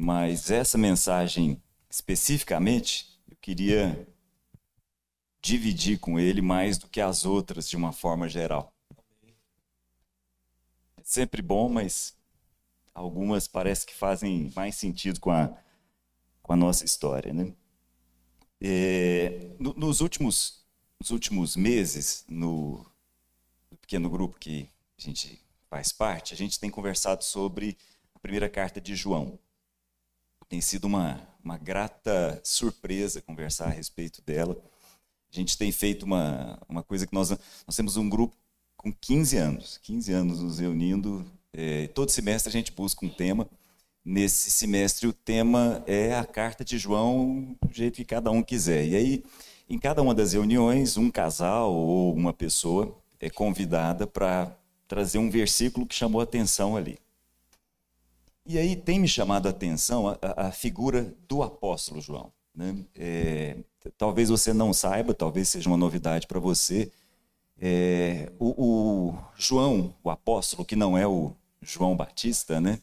mas essa mensagem especificamente eu queria dividir com ele mais do que as outras de uma forma geral. É sempre bom, mas algumas parece que fazem mais sentido com a, com a nossa história, né? É, no, nos, últimos, nos últimos meses, no, no pequeno grupo que a gente faz parte, a gente tem conversado sobre a primeira carta de João. Tem sido uma, uma grata surpresa conversar a respeito dela. A gente tem feito uma, uma coisa que nós, nós temos um grupo com 15 anos, 15 anos nos reunindo. É, todo semestre a gente busca um tema. Nesse semestre o tema é a carta de João do jeito que cada um quiser. E aí, em cada uma das reuniões, um casal ou uma pessoa é convidada para trazer um versículo que chamou a atenção ali. E aí tem me chamado a atenção a, a figura do apóstolo João. Né? É, talvez você não saiba, talvez seja uma novidade para você. É, o, o, João, o apóstolo, que não é o João Batista, né?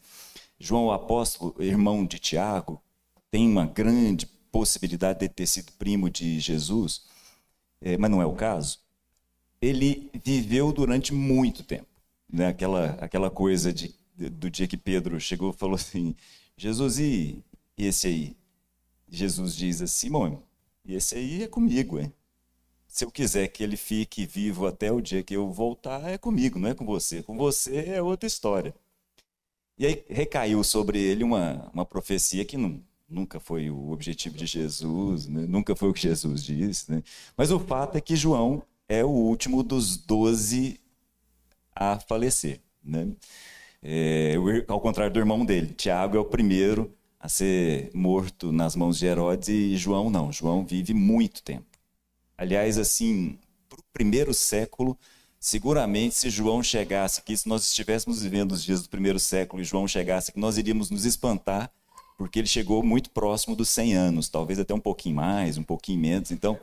João o apóstolo, irmão de Tiago, tem uma grande possibilidade de ter sido primo de Jesus, é, mas não é o caso. Ele viveu durante muito tempo, né? Aquela aquela coisa de, do dia que Pedro chegou e falou assim: Jesus e, esse aí? Jesus diz assim: Simão, esse aí é comigo, hein? Se eu quiser que ele fique vivo até o dia que eu voltar, é comigo, não é com você. Com você é outra história. E aí recaiu sobre ele uma, uma profecia que não, nunca foi o objetivo de Jesus, né? nunca foi o que Jesus disse. Né? Mas o fato é que João é o último dos doze a falecer. Né? É, ao contrário do irmão dele, Tiago é o primeiro a ser morto nas mãos de Herodes e João não. João vive muito tempo. Aliás, assim, para o primeiro século, seguramente se João chegasse aqui, se nós estivéssemos vivendo os dias do primeiro século e João chegasse aqui, nós iríamos nos espantar, porque ele chegou muito próximo dos 100 anos, talvez até um pouquinho mais, um pouquinho menos. Então,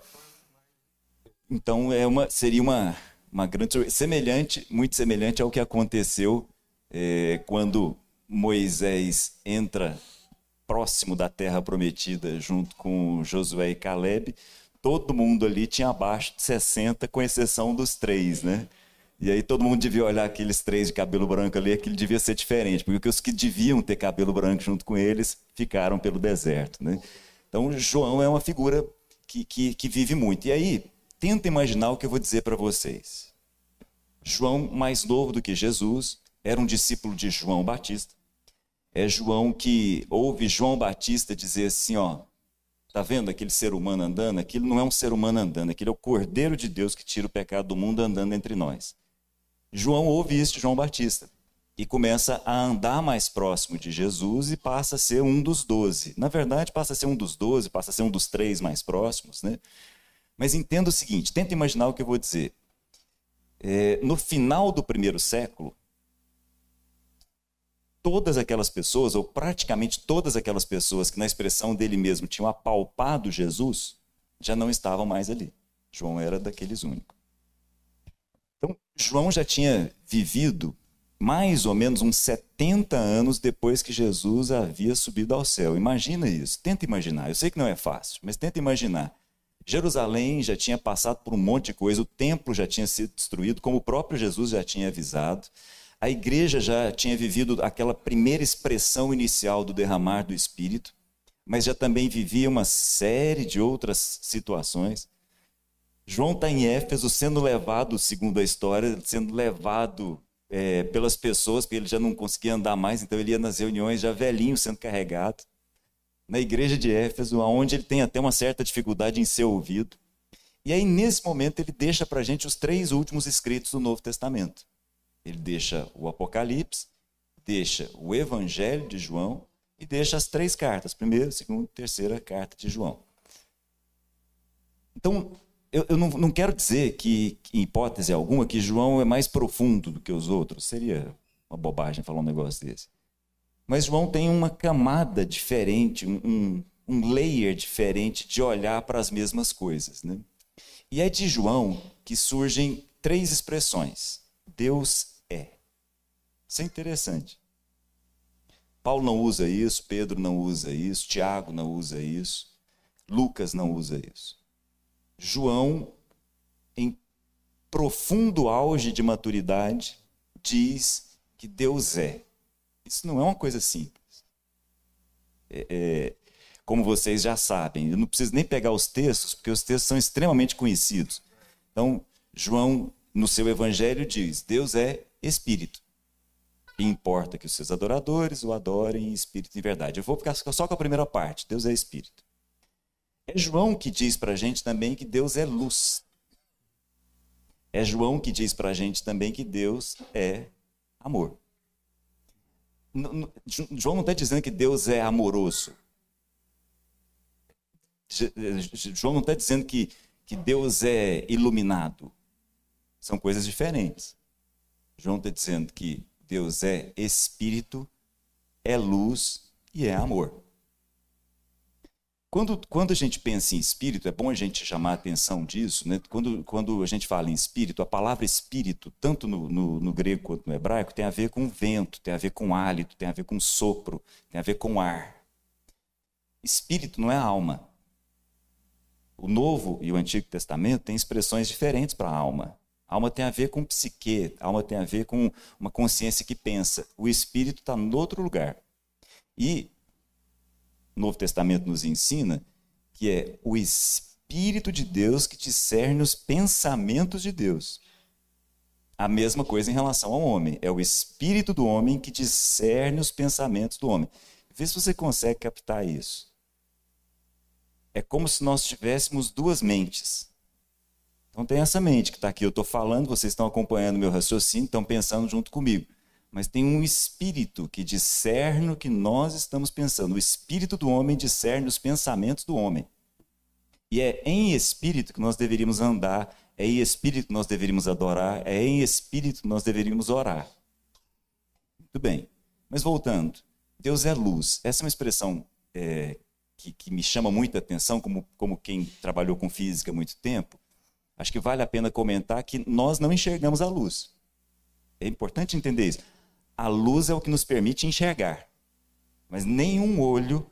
então é uma, seria uma, uma grande semelhante, muito semelhante ao que aconteceu é, quando Moisés entra próximo da terra prometida, junto com Josué e Caleb, todo mundo ali tinha abaixo de 60, com exceção dos três, né? E aí todo mundo devia olhar aqueles três de cabelo branco ali, aquilo devia ser diferente, porque os que deviam ter cabelo branco junto com eles ficaram pelo deserto, né? Então João é uma figura que, que, que vive muito. E aí, tenta imaginar o que eu vou dizer para vocês. João, mais novo do que Jesus, era um discípulo de João Batista é João que ouve João Batista dizer assim, ó, tá vendo aquele ser humano andando? Aquilo não é um ser humano andando, aquele é o Cordeiro de Deus que tira o pecado do mundo andando entre nós. João ouve isso de João Batista e começa a andar mais próximo de Jesus e passa a ser um dos doze. Na verdade, passa a ser um dos doze, passa a ser um dos três mais próximos, né? Mas entenda o seguinte, tenta imaginar o que eu vou dizer. É, no final do primeiro século, todas aquelas pessoas, ou praticamente todas aquelas pessoas que na expressão dele mesmo tinham apalpado Jesus, já não estavam mais ali. João era daqueles únicos. Então, João já tinha vivido mais ou menos uns 70 anos depois que Jesus havia subido ao céu. Imagina isso, tenta imaginar. Eu sei que não é fácil, mas tenta imaginar. Jerusalém já tinha passado por um monte de coisa, o templo já tinha sido destruído, como o próprio Jesus já tinha avisado. A igreja já tinha vivido aquela primeira expressão inicial do derramar do Espírito, mas já também vivia uma série de outras situações. João está em Éfeso sendo levado, segundo a história, sendo levado é, pelas pessoas, porque ele já não conseguia andar mais, então ele ia nas reuniões já velhinho sendo carregado. Na igreja de Éfeso, onde ele tem até uma certa dificuldade em ser ouvido. E aí, nesse momento, ele deixa para a gente os três últimos escritos do Novo Testamento. Ele deixa o Apocalipse, deixa o Evangelho de João e deixa as três cartas, primeira, segunda, terceira carta de João. Então, eu, eu não, não, quero dizer que, em hipótese alguma, que João é mais profundo do que os outros. Seria uma bobagem falar um negócio desse. Mas João tem uma camada diferente, um, um layer diferente de olhar para as mesmas coisas. Né? E é de João que surgem três expressões: Deus isso é interessante. Paulo não usa isso, Pedro não usa isso, Tiago não usa isso, Lucas não usa isso. João, em profundo auge de maturidade, diz que Deus é. Isso não é uma coisa simples. É, é, como vocês já sabem, eu não preciso nem pegar os textos, porque os textos são extremamente conhecidos. Então, João, no seu evangelho, diz: Deus é espírito. E importa que os seus adoradores o adorem em espírito e verdade. Eu vou ficar só com a primeira parte: Deus é espírito. É João que diz para a gente também que Deus é luz. É João que diz para a gente também que Deus é amor. João não está dizendo que Deus é amoroso. João não está dizendo que, que Deus é iluminado. São coisas diferentes. João está dizendo que Deus é espírito, é luz e é amor. Quando, quando a gente pensa em espírito, é bom a gente chamar a atenção disso. Né? Quando, quando a gente fala em espírito, a palavra espírito, tanto no, no, no, grego quanto no hebraico, tem a ver com vento, tem a ver com hálito, tem a ver com sopro, tem a ver com ar. Espírito não é alma. O Novo e o Antigo Testamento têm expressões diferentes para a alma. A alma tem a ver com psique, a alma tem a ver com uma consciência que pensa. O espírito está em outro lugar. E o Novo Testamento nos ensina que é o Espírito de Deus que discerne os pensamentos de Deus. A mesma coisa em relação ao homem. É o Espírito do homem que discerne os pensamentos do homem. Vê se você consegue captar isso. É como se nós tivéssemos duas mentes. Então tem essa mente que está aqui, eu estou falando, vocês estão acompanhando meu raciocínio, estão pensando junto comigo mas tem um espírito que discerne o que nós estamos pensando. O espírito do homem discerne os pensamentos do homem. E é em espírito que nós deveríamos andar, é em espírito que nós deveríamos adorar, é em espírito que nós deveríamos orar. Muito bem. Mas voltando, Deus é luz. Essa é uma expressão é, que, que, me chama muita atenção, como, como quem trabalhou com física há muito tempo. Acho que vale a pena comentar que nós não enxergamos a luz. É importante entender isso. A luz é o que nos permite enxergar. Mas nenhum olho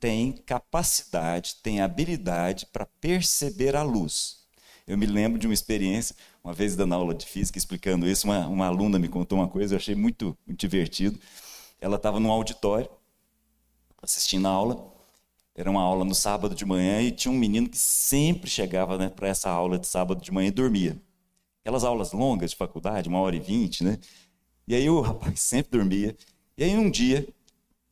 tem capacidade, tem habilidade para perceber a luz. Eu me lembro de uma experiência, uma vez dando aula de física, explicando isso, uma, uma aluna me contou uma coisa, eu achei muito, muito divertido. Ela estava num auditório, assistindo a aula, era uma aula no sábado de manhã e tinha um menino que sempre chegava né, para essa aula de sábado de manhã e dormia. Aquelas aulas longas de faculdade, uma hora e vinte, né? E aí o rapaz sempre dormia. E aí um dia,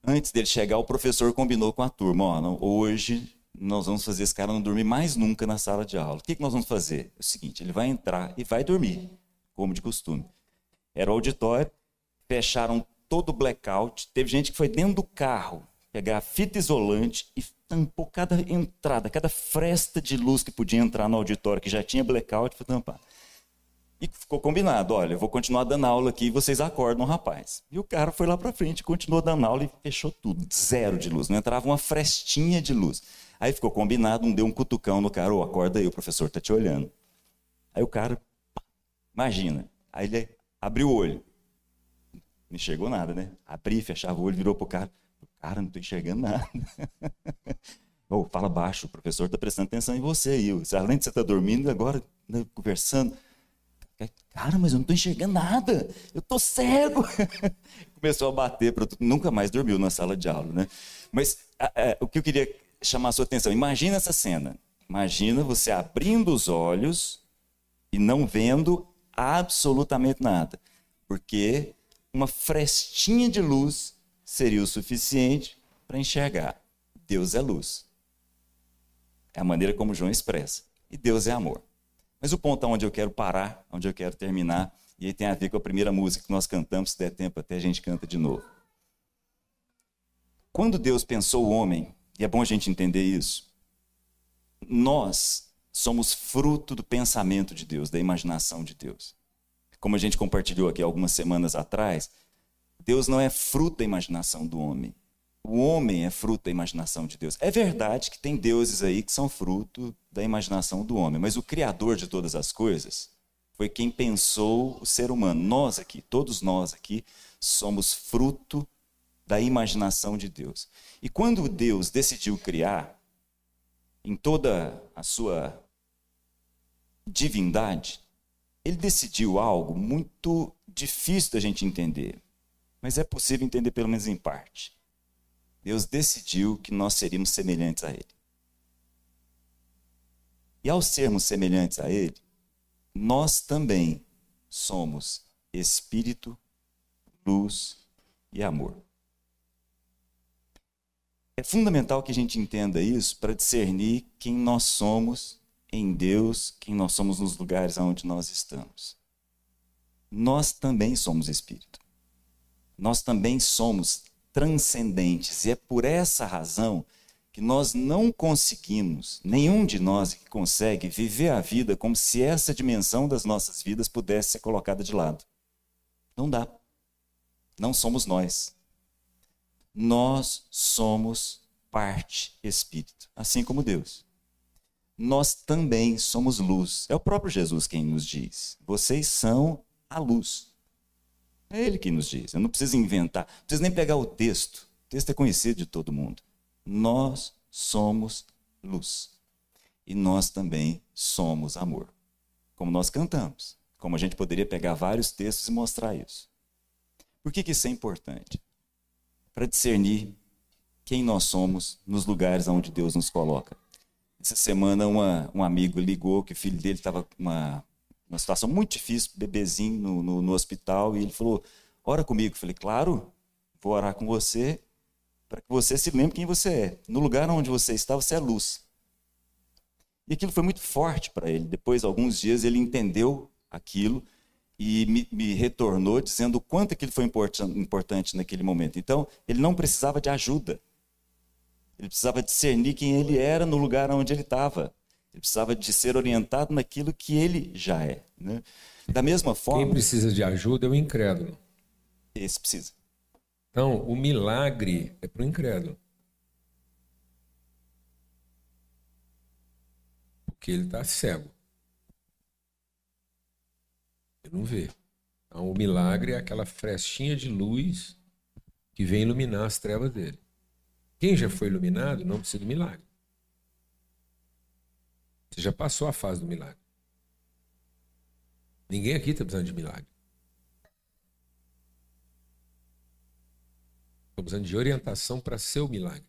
antes dele chegar, o professor combinou com a turma: ó, hoje nós vamos fazer esse cara não dormir mais nunca na sala de aula. O que, que nós vamos fazer? É o seguinte: ele vai entrar e vai dormir, como de costume. Era o auditório, fecharam todo o blackout. Teve gente que foi dentro do carro pegar fita isolante e tampou cada entrada, cada fresta de luz que podia entrar no auditório, que já tinha blackout, foi tampar. E ficou combinado, olha, eu vou continuar dando aula aqui e vocês acordam rapaz. E o cara foi lá para frente, continuou dando aula e fechou tudo, zero de luz, não entrava uma frestinha de luz. Aí ficou combinado, um deu um cutucão no cara, oh, acorda aí, o professor está te olhando. Aí o cara, imagina, aí ele abriu o olho. Não enxergou nada, né? Abri, fechava o olho, virou pro cara, cara, não estou enxergando nada. oh, fala baixo, o professor está prestando atenção em você aí. Além de você estar tá dormindo, agora né, conversando. Cara, mas eu não estou enxergando nada, eu estou cego. Começou a bater, pra... nunca mais dormiu na sala de aula, né? Mas a, a, o que eu queria chamar a sua atenção, imagina essa cena. Imagina você abrindo os olhos e não vendo absolutamente nada, porque uma frestinha de luz seria o suficiente para enxergar. Deus é luz. É a maneira como João expressa. E Deus é amor. Mas o ponto onde eu quero parar, onde eu quero terminar, e aí tem a ver com a primeira música que nós cantamos, se der tempo até a gente canta de novo. Quando Deus pensou o homem, e é bom a gente entender isso, nós somos fruto do pensamento de Deus, da imaginação de Deus. Como a gente compartilhou aqui algumas semanas atrás, Deus não é fruto da imaginação do homem. O homem é fruto da imaginação de Deus. É verdade que tem deuses aí que são fruto da imaginação do homem, mas o Criador de todas as coisas foi quem pensou o ser humano. Nós aqui, todos nós aqui, somos fruto da imaginação de Deus. E quando Deus decidiu criar, em toda a sua divindade, ele decidiu algo muito difícil da gente entender, mas é possível entender pelo menos em parte. Deus decidiu que nós seríamos semelhantes a Ele. E ao sermos semelhantes a Ele, nós também somos espírito, luz e amor. É fundamental que a gente entenda isso para discernir quem nós somos em Deus, quem nós somos nos lugares onde nós estamos. Nós também somos espírito. Nós também somos transcendentes. E é por essa razão que nós não conseguimos, nenhum de nós que consegue viver a vida como se essa dimensão das nossas vidas pudesse ser colocada de lado. Não dá. Não somos nós. Nós somos parte espírito, assim como Deus. Nós também somos luz. É o próprio Jesus quem nos diz: vocês são a luz. É ele que nos diz. Eu não preciso inventar, não preciso nem pegar o texto. O texto é conhecido de todo mundo. Nós somos luz. E nós também somos amor. Como nós cantamos. Como a gente poderia pegar vários textos e mostrar isso. Por que, que isso é importante? Para discernir quem nós somos nos lugares onde Deus nos coloca. Essa semana, uma, um amigo ligou que o filho dele estava com uma uma situação muito difícil, bebezinho no, no, no hospital, e ele falou: Ora comigo. Eu falei: Claro, vou orar com você, para que você se lembre quem você é. No lugar onde você está, você é luz. E aquilo foi muito forte para ele. Depois de alguns dias, ele entendeu aquilo e me, me, retornou dizendo o quanto aquilo foi importante naquele momento. Então, ele não precisava de ajuda. Ele precisava discernir quem ele era no lugar onde ele estava. Ele precisava de ser orientado naquilo que ele já é. Né? Da mesma forma. Quem precisa de ajuda é o incrédulo. Esse precisa. Então, o milagre é para o incrédulo. Porque ele está cego. Ele não vê. Então, o milagre é aquela frestinha de luz que vem iluminar as trevas dele. Quem já foi iluminado não precisa de milagre. Você já passou a fase do milagre. Ninguém aqui está precisando de milagre. Estou precisando de orientação para ser o milagre.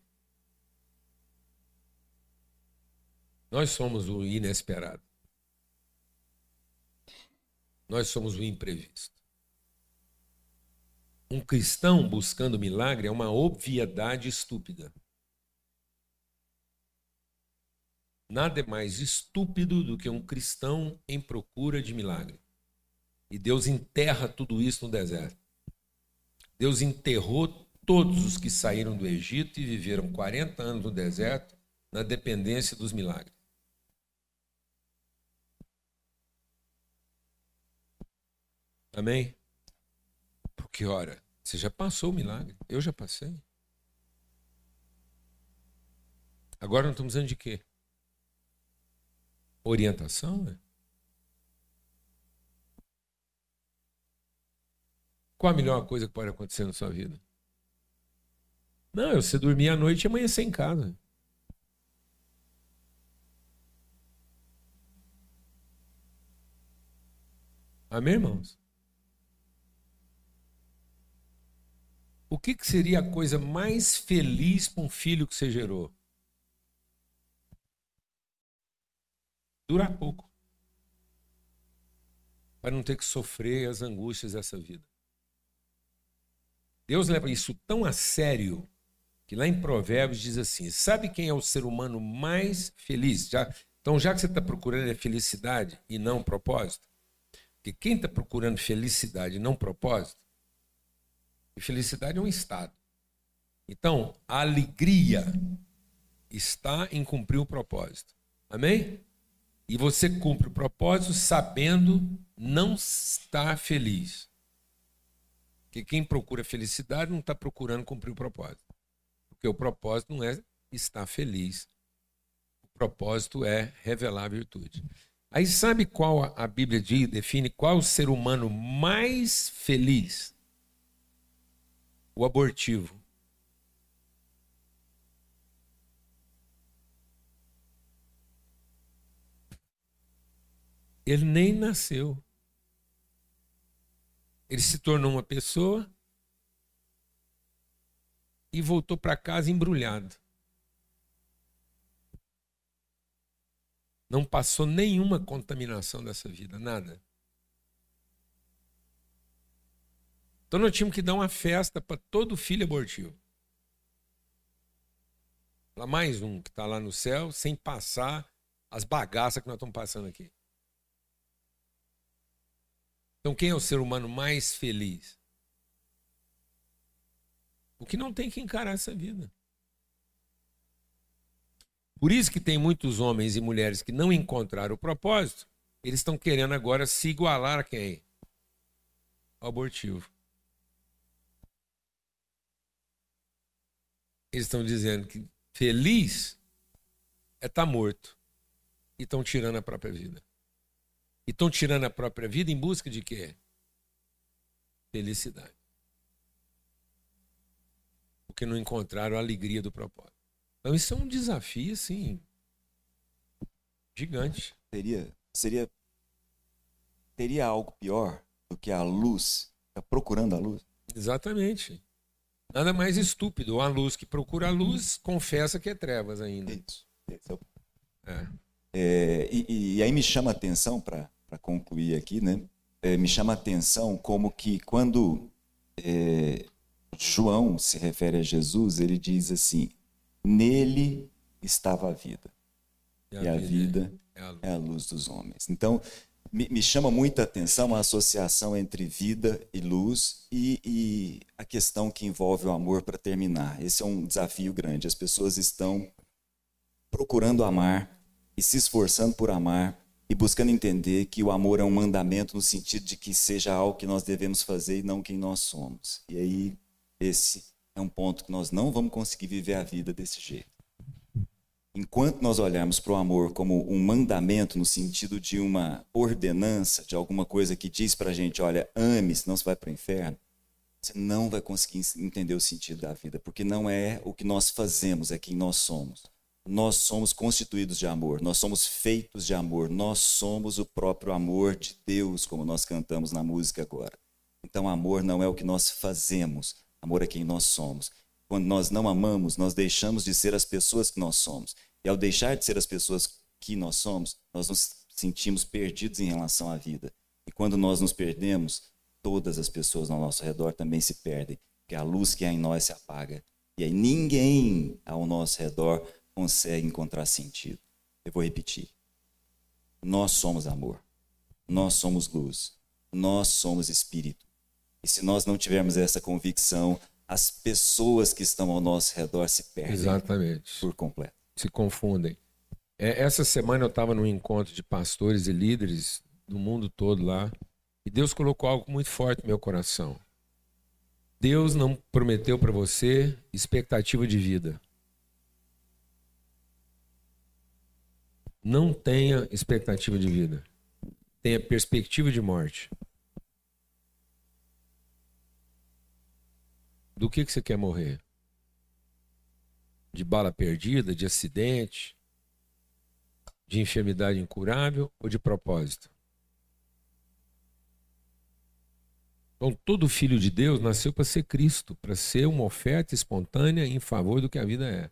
Nós somos o inesperado. Nós somos o imprevisto. Um cristão buscando milagre é uma obviedade estúpida. Nada é mais estúpido do que um cristão em procura de milagre. E Deus enterra tudo isso no deserto. Deus enterrou todos os que saíram do Egito e viveram 40 anos no deserto na dependência dos milagres. Amém? Porque, ora, você já passou o milagre. Eu já passei. Agora nós estamos dizendo de quê? Orientação. Qual a melhor coisa que pode acontecer na sua vida? Não, é você dormir à noite e amanhecer em casa. Amém, irmãos? O que, que seria a coisa mais feliz para um filho que você gerou? Durar pouco. Para não ter que sofrer as angústias dessa vida. Deus leva isso tão a sério que lá em Provérbios diz assim: sabe quem é o ser humano mais feliz? Já, então, já que você está procurando a felicidade e não propósito, porque quem está procurando felicidade e não propósito, e felicidade é um estado. Então, a alegria está em cumprir o propósito. Amém? E você cumpre o propósito sabendo não estar feliz. Porque quem procura felicidade não está procurando cumprir o propósito. Porque o propósito não é estar feliz. O propósito é revelar a virtude. Aí sabe qual a Bíblia diz, define qual o ser humano mais feliz? O abortivo. Ele nem nasceu. Ele se tornou uma pessoa e voltou para casa embrulhado. Não passou nenhuma contaminação dessa vida, nada. Então nós tínhamos que dar uma festa para todo filho abortivo. Lá mais um que está lá no céu, sem passar as bagaças que nós estamos passando aqui. Então, quem é o ser humano mais feliz? O que não tem que encarar essa vida. Por isso que tem muitos homens e mulheres que não encontraram o propósito, eles estão querendo agora se igualar a quem? Abortivo. Eles estão dizendo que feliz é estar tá morto. E estão tirando a própria vida. E estão tirando a própria vida em busca de quê? Felicidade. Porque não encontraram a alegria do propósito. Então isso é um desafio, assim, gigante. Seria, seria, teria algo pior do que a luz, tá procurando a luz? Exatamente. Nada mais estúpido. A luz que procura a luz confessa que é trevas ainda. Isso. Esse é, o... é. É e, e, aí me chama a atenção, para concluir aqui, né? É, me chama a atenção como que quando é, João se refere a Jesus, ele diz assim: Nele estava a vida. E a, e a vida, vida é, a é, luz dos homens. Então, me, me, chama muita atenção a associação entre vida e luz e, e a questão que envolve o amor para terminar. Esse é um desafio grande. As pessoas estão procurando amar e se esforçando por amar e buscando entender que o amor é um mandamento no sentido de que seja algo que nós devemos fazer e não quem nós somos. E aí, esse é um ponto que nós não vamos conseguir viver a vida desse jeito. Enquanto nós olharmos para o amor como um mandamento, no sentido de uma ordenança, de alguma coisa que diz para a gente: olha, ame, senão você vai para o inferno, você não vai conseguir entender o sentido da vida, porque não é o que nós fazemos, é quem nós somos. Nós somos constituídos de amor, nós somos feitos de amor, nós somos o próprio amor de Deus, como nós cantamos na música agora. Então, amor não é o que nós fazemos, Amor é quem nós somos. Quando nós não amamos, nós deixamos de ser as pessoas que nós somos. E ao deixar de ser as pessoas que nós somos, nós nos sentimos perdidos em relação à vida. E quando nós nos perdemos, todas as pessoas ao nosso redor também se perdem, porque a luz que há em nós se apaga. E aí ninguém ao nosso redor consegue encontrar sentido. Eu vou repetir. Nós somos amor. Nós somos luz. Nós somos espírito. E se nós não tivermos essa convicção, as pessoas que estão ao nosso redor se perdem Exatamente. por completo. Se confundem. É, essa semana eu estava num encontro de pastores e líderes do mundo todo lá, e Deus colocou algo muito forte no meu coração. Deus não prometeu para você expectativa de vida. Não tenha expectativa de vida. Tenha perspectiva de morte. Do que, que você quer morrer? De bala perdida, de acidente, de enfermidade incurável ou de propósito? Então, todo filho de Deus nasceu para ser Cristo, para ser uma oferta espontânea em favor do que a vida é.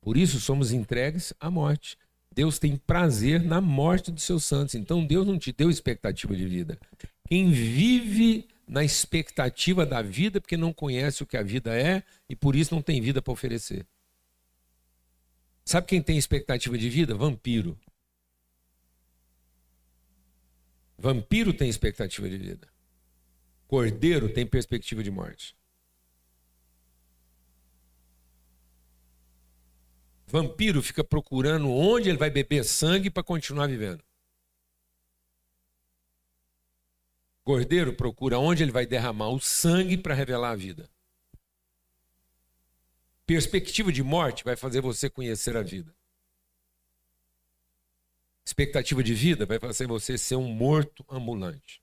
Por isso somos entregues à morte. Deus tem prazer na morte dos seus santos. Então Deus não te deu expectativa de vida. Quem vive na expectativa da vida, porque não conhece o que a vida é e por isso não tem vida para oferecer. Sabe quem tem expectativa de vida? Vampiro. Vampiro tem expectativa de vida. Cordeiro tem perspectiva de morte. Vampiro fica procurando onde ele vai beber sangue para continuar vivendo. Cordeiro procura onde ele vai derramar o sangue para revelar a vida. Perspectiva de morte vai fazer você conhecer a vida. Expectativa de vida vai fazer você ser um morto ambulante,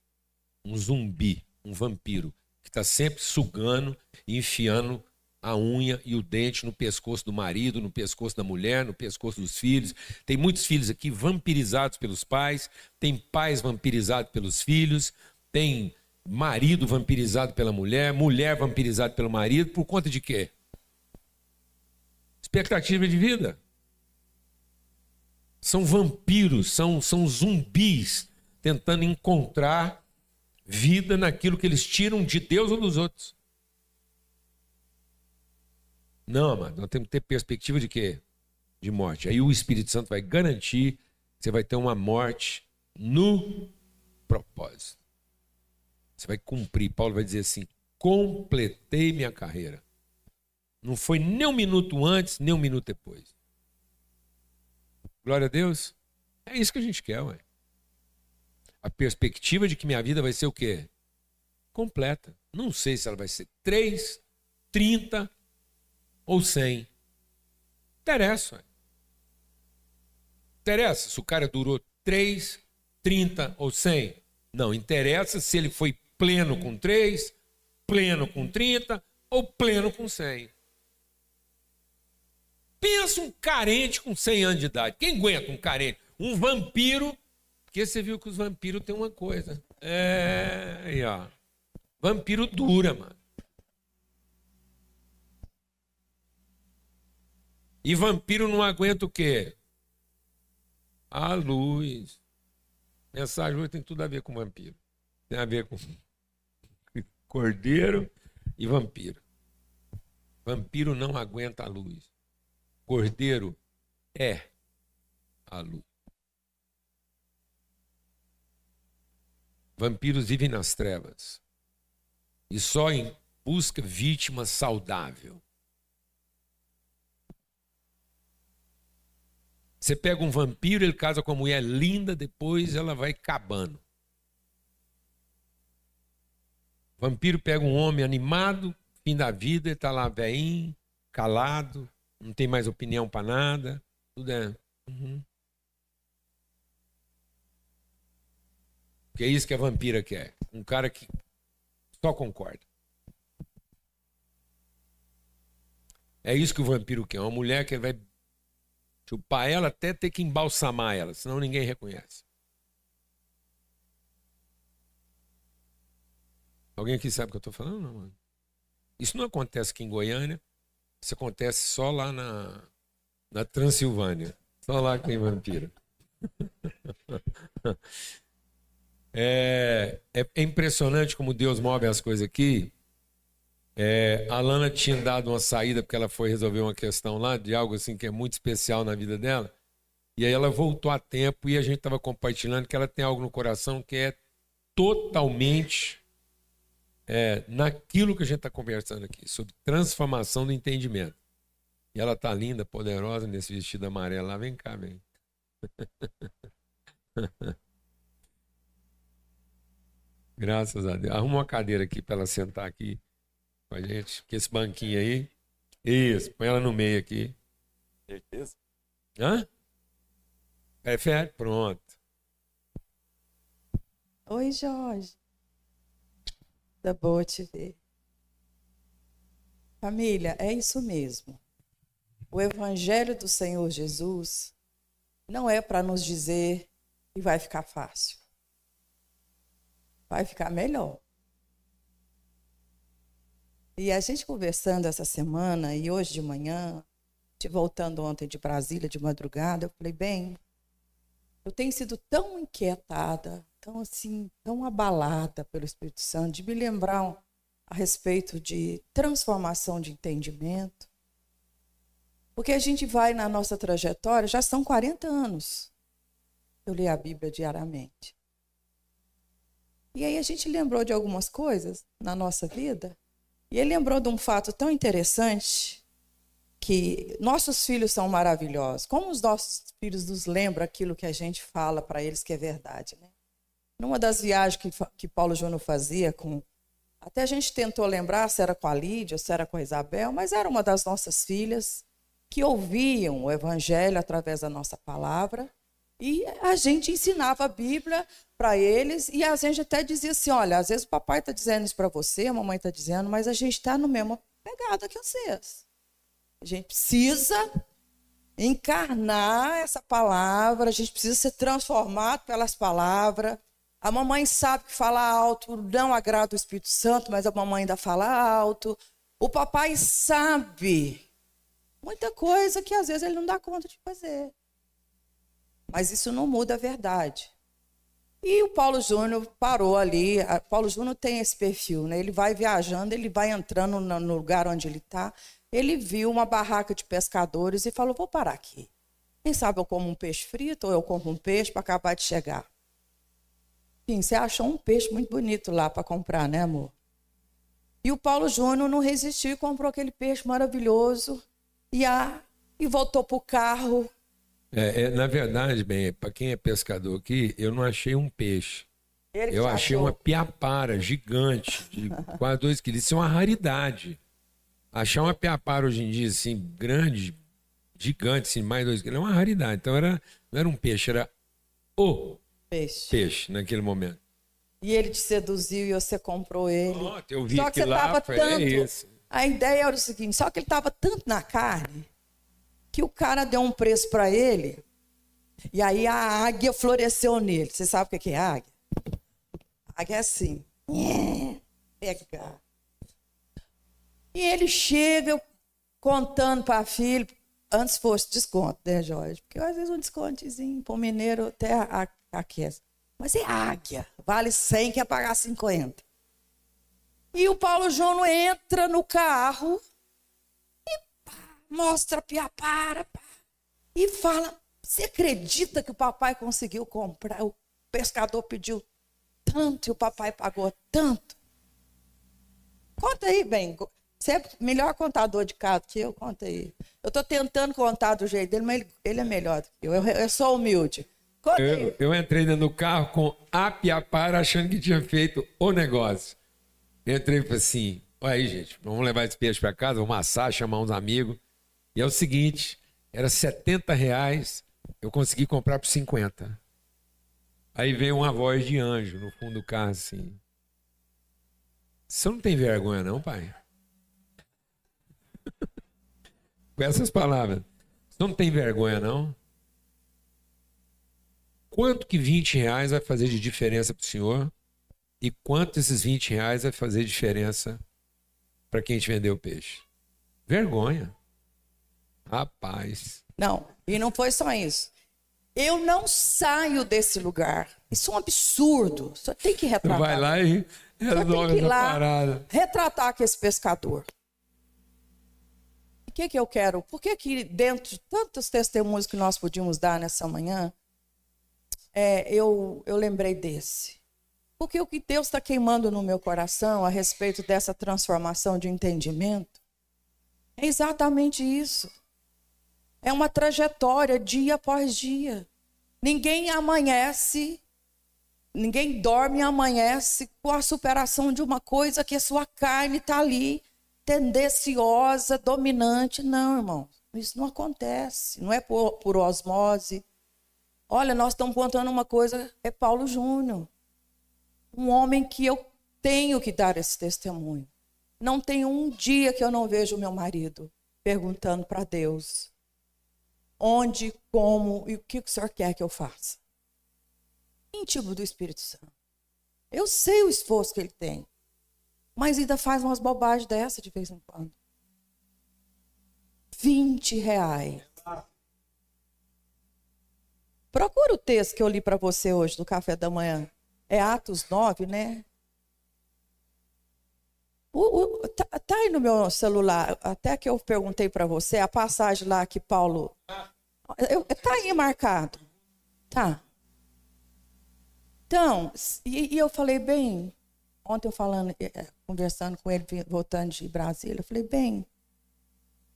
um zumbi, um vampiro, que está sempre sugando e enfiando a unha e o dente no pescoço do marido, no pescoço da mulher, no pescoço dos filhos. Tem muitos filhos aqui vampirizados pelos pais, tem pais vampirizados pelos filhos, tem marido vampirizado pela mulher, mulher vampirizada pelo marido, por conta de quê? Expectativa de vida. São vampiros, são, são zumbis tentando encontrar vida naquilo que eles tiram de Deus ou dos outros. Não, amado, nós temos que ter perspectiva de quê? De morte. Aí o Espírito Santo vai garantir que você vai ter uma morte no propósito. Você vai cumprir. Paulo vai dizer assim: completei minha carreira. Não foi nem um minuto antes, nem um minuto depois. Glória a Deus. É isso que a gente quer, ué. A perspectiva de que minha vida vai ser o quê? Completa. Não sei se ela vai ser 3, 30 ou 100. Interessa. Interessa se o cara durou 3, 30 ou 100. Não, interessa se ele foi pleno com 3, pleno com 30 ou pleno com 100. Pensa um carente com 100 anos de idade. Quem aguenta um carente? Um vampiro. Porque você viu que os vampiros têm uma coisa. É, aí, ó. Vampiro dura, mano. E vampiro não aguenta o quê? A luz. Mensagem hoje tem tudo a ver com vampiro. Tem a ver com cordeiro e vampiro. Vampiro não aguenta a luz. Cordeiro é a luz. Vampiros vivem nas trevas e só em busca vítima saudável. Você pega um vampiro, ele casa com uma mulher linda, depois ela vai acabando. Vampiro pega um homem animado, fim da vida, ele está lá velhinho, calado, não tem mais opinião para nada. Tudo é. Uhum. Porque é isso que a vampira quer. Um cara que só concorda. É isso que o vampiro quer. Uma mulher que vai chupar ela até ter que embalsamar ela, senão ninguém reconhece. Alguém aqui sabe o que eu estou falando? Não, mano. Isso não acontece aqui em Goiânia. Isso acontece só lá na, na Transilvânia. Só lá que tem vampiro. é, é, impressionante como Deus move as coisas aqui. É, a Lana tinha dado uma saída porque ela foi resolver uma questão lá de algo assim que é muito especial na vida dela. E aí ela voltou a tempo e a gente estava compartilhando que ela tem algo no coração que é totalmente é, naquilo que a gente está conversando aqui, sobre transformação do entendimento. E ela tá linda, poderosa nesse vestido amarelo lá. Vem cá, vem. Graças a Deus. Arruma uma cadeira aqui para ela sentar aqui com a gente. Que esse banquinho aí. Isso, põe ela no meio aqui. Certeza? Hã? Prefere? Pronto. Oi, Jorge. Tá boa te ver. Família, é isso mesmo. O Evangelho do Senhor Jesus não é para nos dizer que vai ficar fácil. Vai ficar melhor. E a gente conversando essa semana e hoje de manhã, te voltando ontem de Brasília de madrugada, eu falei, bem, eu tenho sido tão inquietada, tão assim, tão abalada pelo Espírito Santo, de me lembrar a respeito de transformação de entendimento. Porque a gente vai na nossa trajetória, já são 40 anos. Eu leio a Bíblia diariamente. E aí a gente lembrou de algumas coisas na nossa vida. E ele lembrou de um fato tão interessante que nossos filhos são maravilhosos. Como os nossos filhos nos lembram aquilo que a gente fala para eles que é verdade, né? Numa das viagens que, que Paulo Júnior fazia com. Até a gente tentou lembrar se era com a Lídia, se era com a Isabel, mas era uma das nossas filhas que ouviam o Evangelho através da nossa palavra. E a gente ensinava a Bíblia para eles e a gente até dizia assim: olha, às vezes o papai está dizendo isso para você, a mamãe está dizendo, mas a gente está no mesmo, pegada que vocês. A gente precisa encarnar essa palavra, a gente precisa ser transformado pelas palavras. A mamãe sabe que falar alto não agrada o Espírito Santo, mas a mamãe ainda fala alto. O papai sabe muita coisa que às vezes ele não dá conta de fazer. Mas isso não muda a verdade. E o Paulo Júnior parou ali. Paulo Júnior tem esse perfil, né? Ele vai viajando, ele vai entrando no lugar onde ele está. Ele viu uma barraca de pescadores e falou: Vou parar aqui. Quem sabe eu como um peixe frito ou eu como um peixe para acabar de chegar. Enfim, você achou um peixe muito bonito lá para comprar, né, amor? E o Paulo Júnior não resistiu e comprou aquele peixe maravilhoso e, a, e voltou para o carro é, é, na verdade, bem, para quem é pescador aqui, eu não achei um peixe. eu achei achou. uma piapara gigante, de quase dois quilos. Isso é uma raridade. Achar uma piapara hoje em dia, assim, grande, gigante, assim, mais dois quilos, é uma raridade. Então era, não era um peixe, era o peixe, peixe naquele momento. E ele te seduziu e você comprou ele. Oh, eu vi só que, que você lá, tava foi, tanto. É a ideia era o seguinte: só que ele estava tanto na carne que o cara deu um preço para ele e aí a águia floresceu nele. Você sabe o que é águia? Águia é assim. Pega. E ele chega contando para a filha, antes fosse desconto, né, Jorge? Porque às vezes um descontezinho para o mineiro até aquece. Mas é águia, vale 100, quer pagar 50. E o Paulo João entra no carro mostra piapara e fala: Você acredita que o papai conseguiu comprar? O pescador pediu tanto e o papai pagou tanto? Conta aí, bem. Você é melhor contador de caso que eu, conta aí. Eu estou tentando contar do jeito dele, mas ele, ele é melhor do que eu. Eu, eu sou humilde. Eu, eu, entrei no carro com a piapara achando que tinha feito o negócio. entrei e falei assim: olha aí, gente, vamos levar esse peixe para casa, vamos assar, chamar uns amigos. E é o seguinte, era 70 reais, eu consegui comprar por 50. Aí veio uma voz de anjo no fundo do carro assim. Você não tem vergonha não, pai? Com essas palavras. Você não tem vergonha não? Quanto que 20 reais vai fazer de diferença para o senhor? E quanto esses 20 reais vai fazer diferença para quem te vendeu o peixe? Vergonha. Rapaz. Não, e não foi só isso. Eu não saio desse lugar. Isso é um absurdo. Só tem que retratar. Vai lá e resolve essa parada. Retratar que esse pescador. O que, que eu quero? Por que, que dentro de tantos testemunhos que nós podíamos dar nessa manhã, é, eu, eu lembrei desse? Porque o que Deus está queimando no meu coração a respeito dessa transformação de entendimento é exatamente isso. É uma trajetória dia após dia. Ninguém amanhece, ninguém dorme e amanhece com a superação de uma coisa que a sua carne está ali, tendenciosa, dominante. Não, irmão, isso não acontece. Não é por, por osmose. Olha, nós estamos contando uma coisa, é Paulo Júnior. Um homem que eu tenho que dar esse testemunho. Não tem um dia que eu não vejo meu marido perguntando para Deus: onde, como e o que o Senhor quer que eu faça. Íntimo do Espírito Santo. Eu sei o esforço que ele tem, mas ainda faz umas bobagens dessa de vez em quando. 20 reais. Procura o texto que eu li para você hoje no café da manhã. É Atos 9, né? O, o, tá, tá, aí no meu celular, até que eu perguntei para você, a passagem lá que Paulo. Eu, tá aí marcado. Tá. Então, e, e eu falei, bem, ontem eu falando, é, é, conversando com ele, voltando de Brasília, eu falei, bem,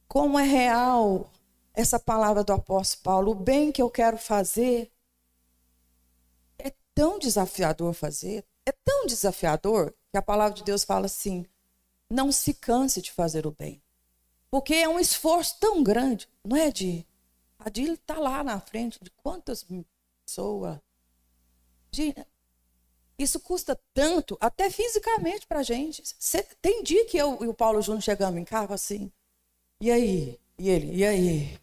como é real essa palavra do apóstolo Paulo, o bem que eu quero fazer é tão desafiador fazer, é tão desafiador que a palavra de Deus fala assim: não se canse de fazer o bem. Porque é um esforço tão grande, não é, de A está lá na frente de quantas pessoas. De, Isso custa tanto, até fisicamente para a gente. Cê, tem dia que eu e o Paulo Júnior chegamos em casa assim. E aí? E ele? E aí?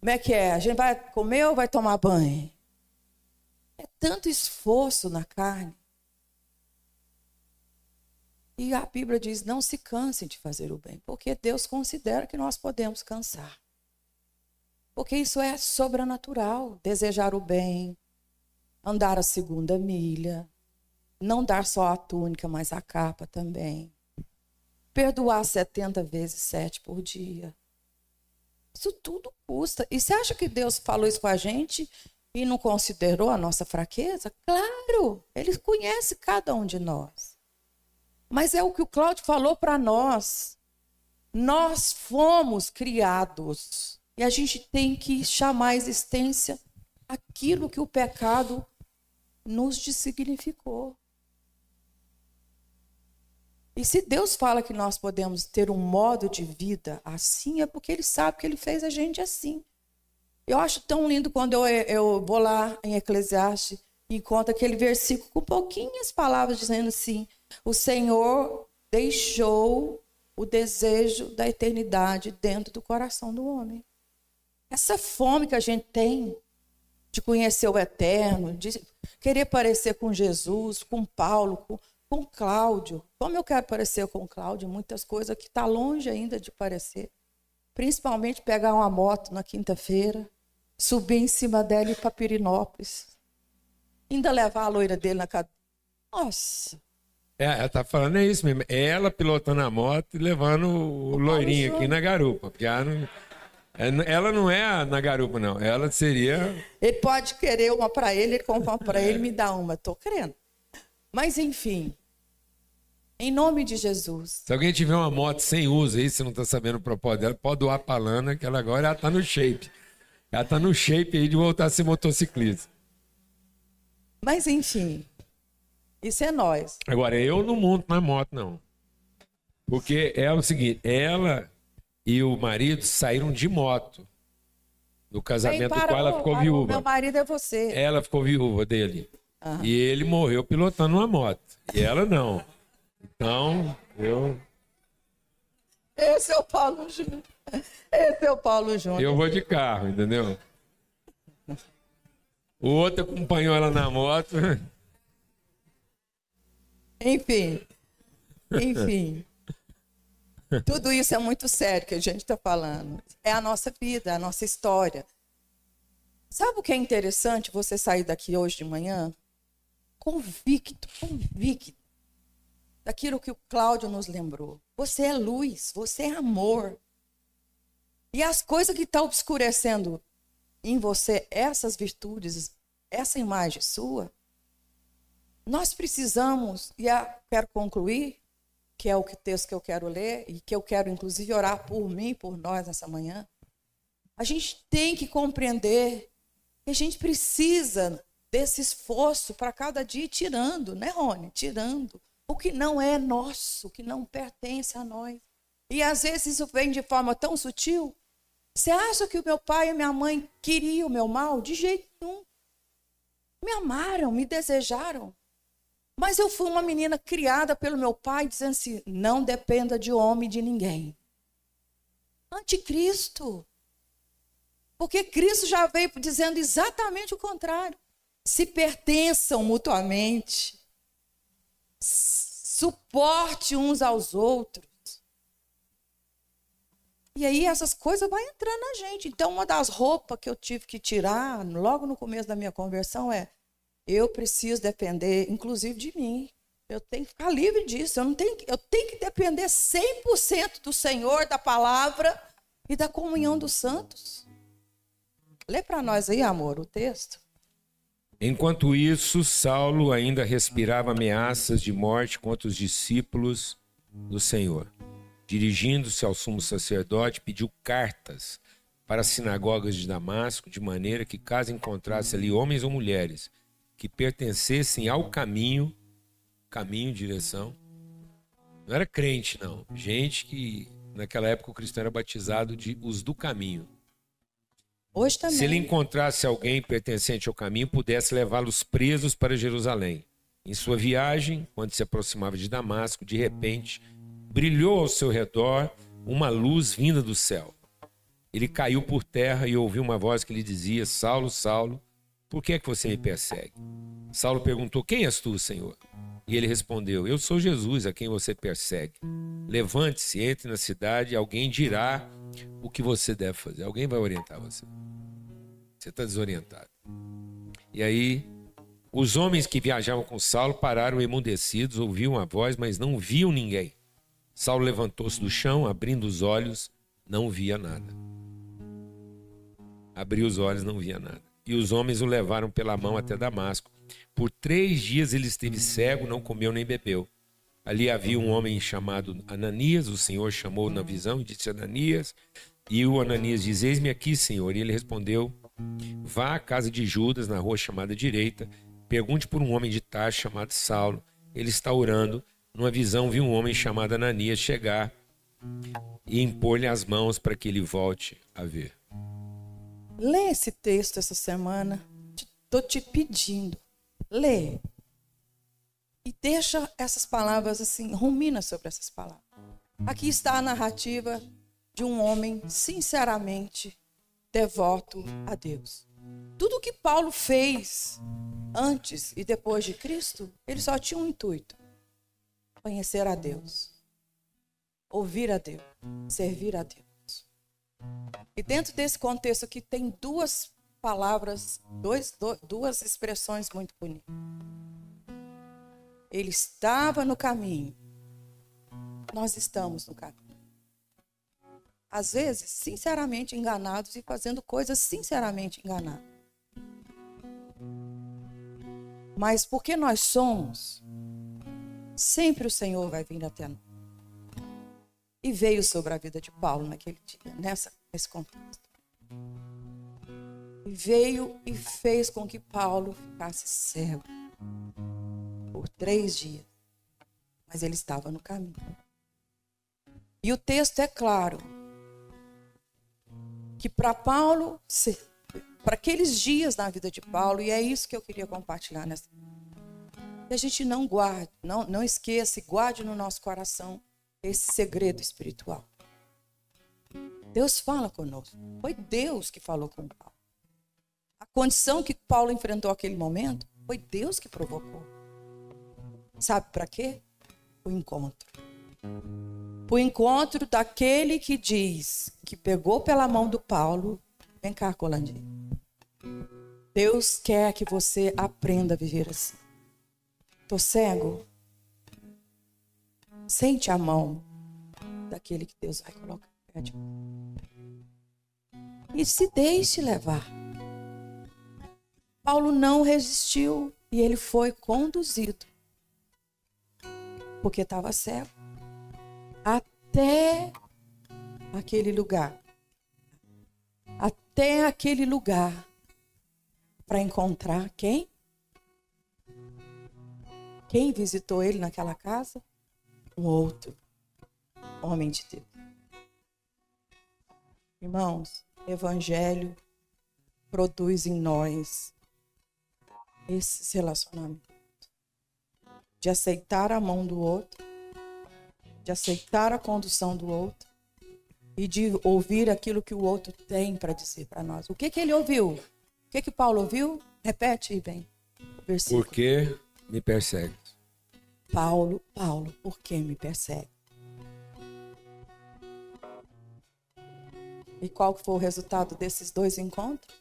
Como é que é? A gente vai comer ou vai tomar banho? É tanto esforço na carne. E a Bíblia diz: não se cansem de fazer o bem, porque Deus considera que nós podemos cansar. Porque isso é sobrenatural desejar o bem, andar a segunda milha, não dar só a túnica, mas a capa também. Perdoar 70 vezes 7 por dia. Isso tudo custa. E você acha que Deus falou isso com a gente e não considerou a nossa fraqueza? Claro, ele conhece cada um de nós. Mas é o que o Cláudio falou para nós. Nós fomos criados e a gente tem que chamar à existência aquilo que o pecado nos designificou. E se Deus fala que nós podemos ter um modo de vida assim, é porque Ele sabe que Ele fez a gente assim. Eu acho tão lindo quando eu, eu vou lá em Eclesiastes e encontro aquele versículo com pouquinhas palavras dizendo assim: O Senhor deixou o desejo da eternidade dentro do coração do homem. Essa fome que a gente tem de conhecer o eterno, de querer parecer com Jesus, com Paulo, com, com Cláudio. Como eu quero parecer com Cláudio, muitas coisas que está longe ainda de parecer. Principalmente pegar uma moto na quinta-feira, subir em cima dela e ir para Pirinópolis. Ainda levar a loira dele na cadeira. Nossa! É, ela tá falando é isso mesmo. Ela pilotando a moto e levando o, o loirinho aqui na garupa. Porque ela não é, ela não é na garupa, não. Ela seria. Ele pode querer uma para ele, ele compra uma para ele, me dá uma. Estou querendo. Mas, enfim. Em nome de Jesus. Se alguém tiver uma moto sem uso aí, você não está sabendo o propósito dela, pode doar para Lana, que ela agora está no shape. Ela está no shape aí de voltar a ser motociclista. Mas, enfim. Isso é nós. Agora, eu não monto na moto, não. Porque é o seguinte, ela e o marido saíram de moto. No casamento do qual ela ficou viúva. Meu marido é você. Ela ficou viúva dele. Uhum. E ele morreu pilotando uma moto. E ela não. Então, eu. Esse é o Paulo Júnior. Esse é o Paulo Júnior. Eu vou de carro, entendeu? O outro acompanhou ela na moto. Enfim. Enfim. Tudo isso é muito sério que a gente está falando. É a nossa vida, é a nossa história. Sabe o que é interessante você sair daqui hoje de manhã? Convicto, convicto daquilo que o Cláudio nos lembrou. Você é luz, você é amor. E as coisas que estão tá obscurecendo em você, essas virtudes, essa imagem sua, nós precisamos, e quero concluir, que é o texto que eu quero ler e que eu quero, inclusive, orar por mim e por nós nessa manhã. A gente tem que compreender que a gente precisa desse esforço para cada dia ir tirando, né, Rony? Tirando o que não é nosso, o que não pertence a nós. E às vezes isso vem de forma tão sutil. Você acha que o meu pai e minha mãe queriam o meu mal? De jeito nenhum. Me amaram, me desejaram. Mas eu fui uma menina criada pelo meu pai dizendo assim: não dependa de homem de ninguém. Anticristo. Porque Cristo já veio dizendo exatamente o contrário. Se pertençam mutuamente. Suporte uns aos outros. E aí essas coisas vão entrando na gente. Então, uma das roupas que eu tive que tirar logo no começo da minha conversão é eu preciso depender, inclusive, de mim. Eu tenho que ficar livre disso. Eu, não tenho, eu tenho que depender 100% do Senhor, da palavra e da comunhão dos santos. Lê para nós aí, amor, o texto. Enquanto isso, Saulo ainda respirava ameaças de morte contra os discípulos do Senhor. Dirigindo-se ao sumo sacerdote, pediu cartas para as sinagogas de Damasco, de maneira que, caso encontrasse ali homens ou mulheres que pertencessem ao caminho, caminho, direção. Não era crente, não. Gente que naquela época o cristão era batizado de os do caminho. Hoje também. Se ele encontrasse alguém pertencente ao caminho, pudesse levá-los presos para Jerusalém. Em sua viagem, quando se aproximava de Damasco, de repente brilhou ao seu redor uma luz vinda do céu. Ele caiu por terra e ouviu uma voz que lhe dizia: Saulo, Saulo, por que é que você me persegue? Saulo perguntou: Quem és tu, Senhor? E ele respondeu: Eu sou Jesus a quem você persegue. Levante-se, entre na cidade alguém dirá o que você deve fazer. Alguém vai orientar você. Você está desorientado. E aí, os homens que viajavam com Saulo pararam emudecidos, ouviam a voz, mas não viam ninguém. Saulo levantou-se do chão, abrindo os olhos, não via nada. Abriu os olhos, não via nada. E os homens o levaram pela mão até Damasco. Por três dias ele esteve cego, não comeu nem bebeu. Ali havia um homem chamado Ananias, o Senhor chamou na visão e disse: Ananias. E o Ananias diz: Eis-me aqui, Senhor. E ele respondeu: Vá à casa de Judas, na rua chamada direita, pergunte por um homem de Tarso chamado Saulo. Ele está orando. Numa visão, viu um homem chamado Ananias chegar e impor-lhe as mãos para que ele volte a ver. Lê esse texto essa semana. Estou te pedindo. Lê. E deixa essas palavras assim, rumina sobre essas palavras. Aqui está a narrativa de um homem sinceramente devoto a Deus. Tudo que Paulo fez antes e depois de Cristo, ele só tinha um intuito: conhecer a Deus, ouvir a Deus, servir a Deus. E dentro desse contexto aqui tem duas palavras, dois, duas expressões muito bonitas. Ele estava no caminho. Nós estamos no caminho. Às vezes, sinceramente enganados e fazendo coisas sinceramente enganadas. Mas porque nós somos, sempre o Senhor vai vir até nós. E veio sobre a vida de Paulo naquele dia, nessa, nesse contexto. E veio e fez com que Paulo ficasse cego por três dias. Mas ele estava no caminho. E o texto é claro que para Paulo, para aqueles dias na vida de Paulo, e é isso que eu queria compartilhar nessa. Que a gente não guarde, não, não esqueça guarde no nosso coração esse segredo espiritual. Deus fala conosco. Foi Deus que falou com Paulo. A condição que Paulo enfrentou aquele momento foi Deus que provocou. Sabe para quê? O encontro. O encontro daquele que diz que pegou pela mão do Paulo. Vem cá, Colandinho. Deus quer que você aprenda a viver assim. Tô cego? Sente a mão daquele que Deus vai colocar E se deixe levar. Paulo não resistiu e ele foi conduzido. Porque estava cego. Até aquele lugar. Até aquele lugar. Para encontrar quem? Quem visitou ele naquela casa? Um outro homem de Deus. Irmãos, evangelho produz em nós esses relacionamentos de aceitar a mão do outro, de aceitar a condução do outro e de ouvir aquilo que o outro tem para dizer para nós. O que que ele ouviu? O que que Paulo ouviu? Repete bem. Versículo. Por que me persegue? Paulo, Paulo, por que me persegue? E qual foi o resultado desses dois encontros?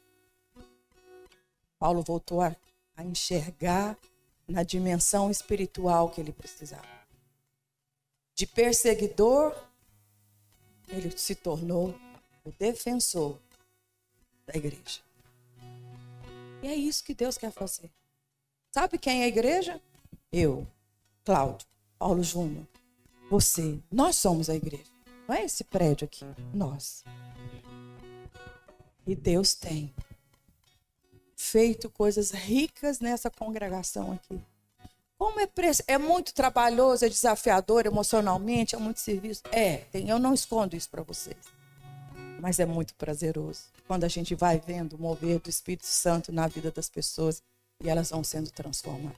Paulo voltou a, a enxergar na dimensão espiritual que ele precisava. De perseguidor, ele se tornou o defensor da igreja. E é isso que Deus quer fazer. Sabe quem é a igreja? Eu. Cláudio, Paulo Júnior, você, nós somos a igreja. Não é esse prédio aqui, nós. E Deus tem feito coisas ricas nessa congregação aqui. Como é, é muito trabalhoso, é desafiador emocionalmente, é muito serviço. É, tem, eu não escondo isso para vocês. Mas é muito prazeroso quando a gente vai vendo o mover do Espírito Santo na vida das pessoas e elas vão sendo transformadas.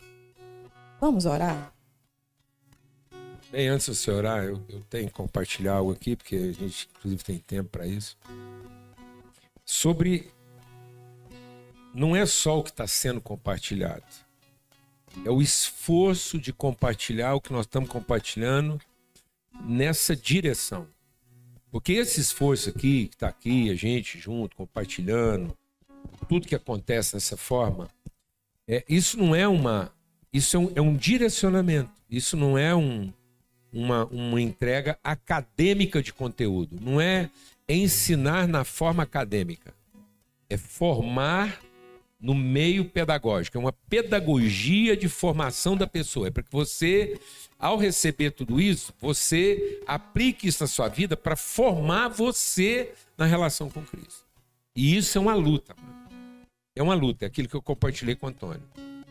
Vamos orar? Bem, antes de você orar, eu, eu tenho que compartilhar algo aqui, porque a gente, inclusive, tem tempo para isso. Sobre. Não é só o que está sendo compartilhado, é o esforço de compartilhar o que nós estamos compartilhando nessa direção. Porque esse esforço aqui, que está aqui, a gente junto, compartilhando, tudo que acontece dessa forma, é, isso não é uma. Isso é um, é um direcionamento. Isso não é um, uma, uma entrega acadêmica de conteúdo. Não é ensinar na forma acadêmica. É formar no meio pedagógico. É uma pedagogia de formação da pessoa. É para que você, ao receber tudo isso, você aplique isso na sua vida para formar você na relação com Cristo. E isso é uma luta. Mano. É uma luta, é aquilo que eu compartilhei com o Antônio.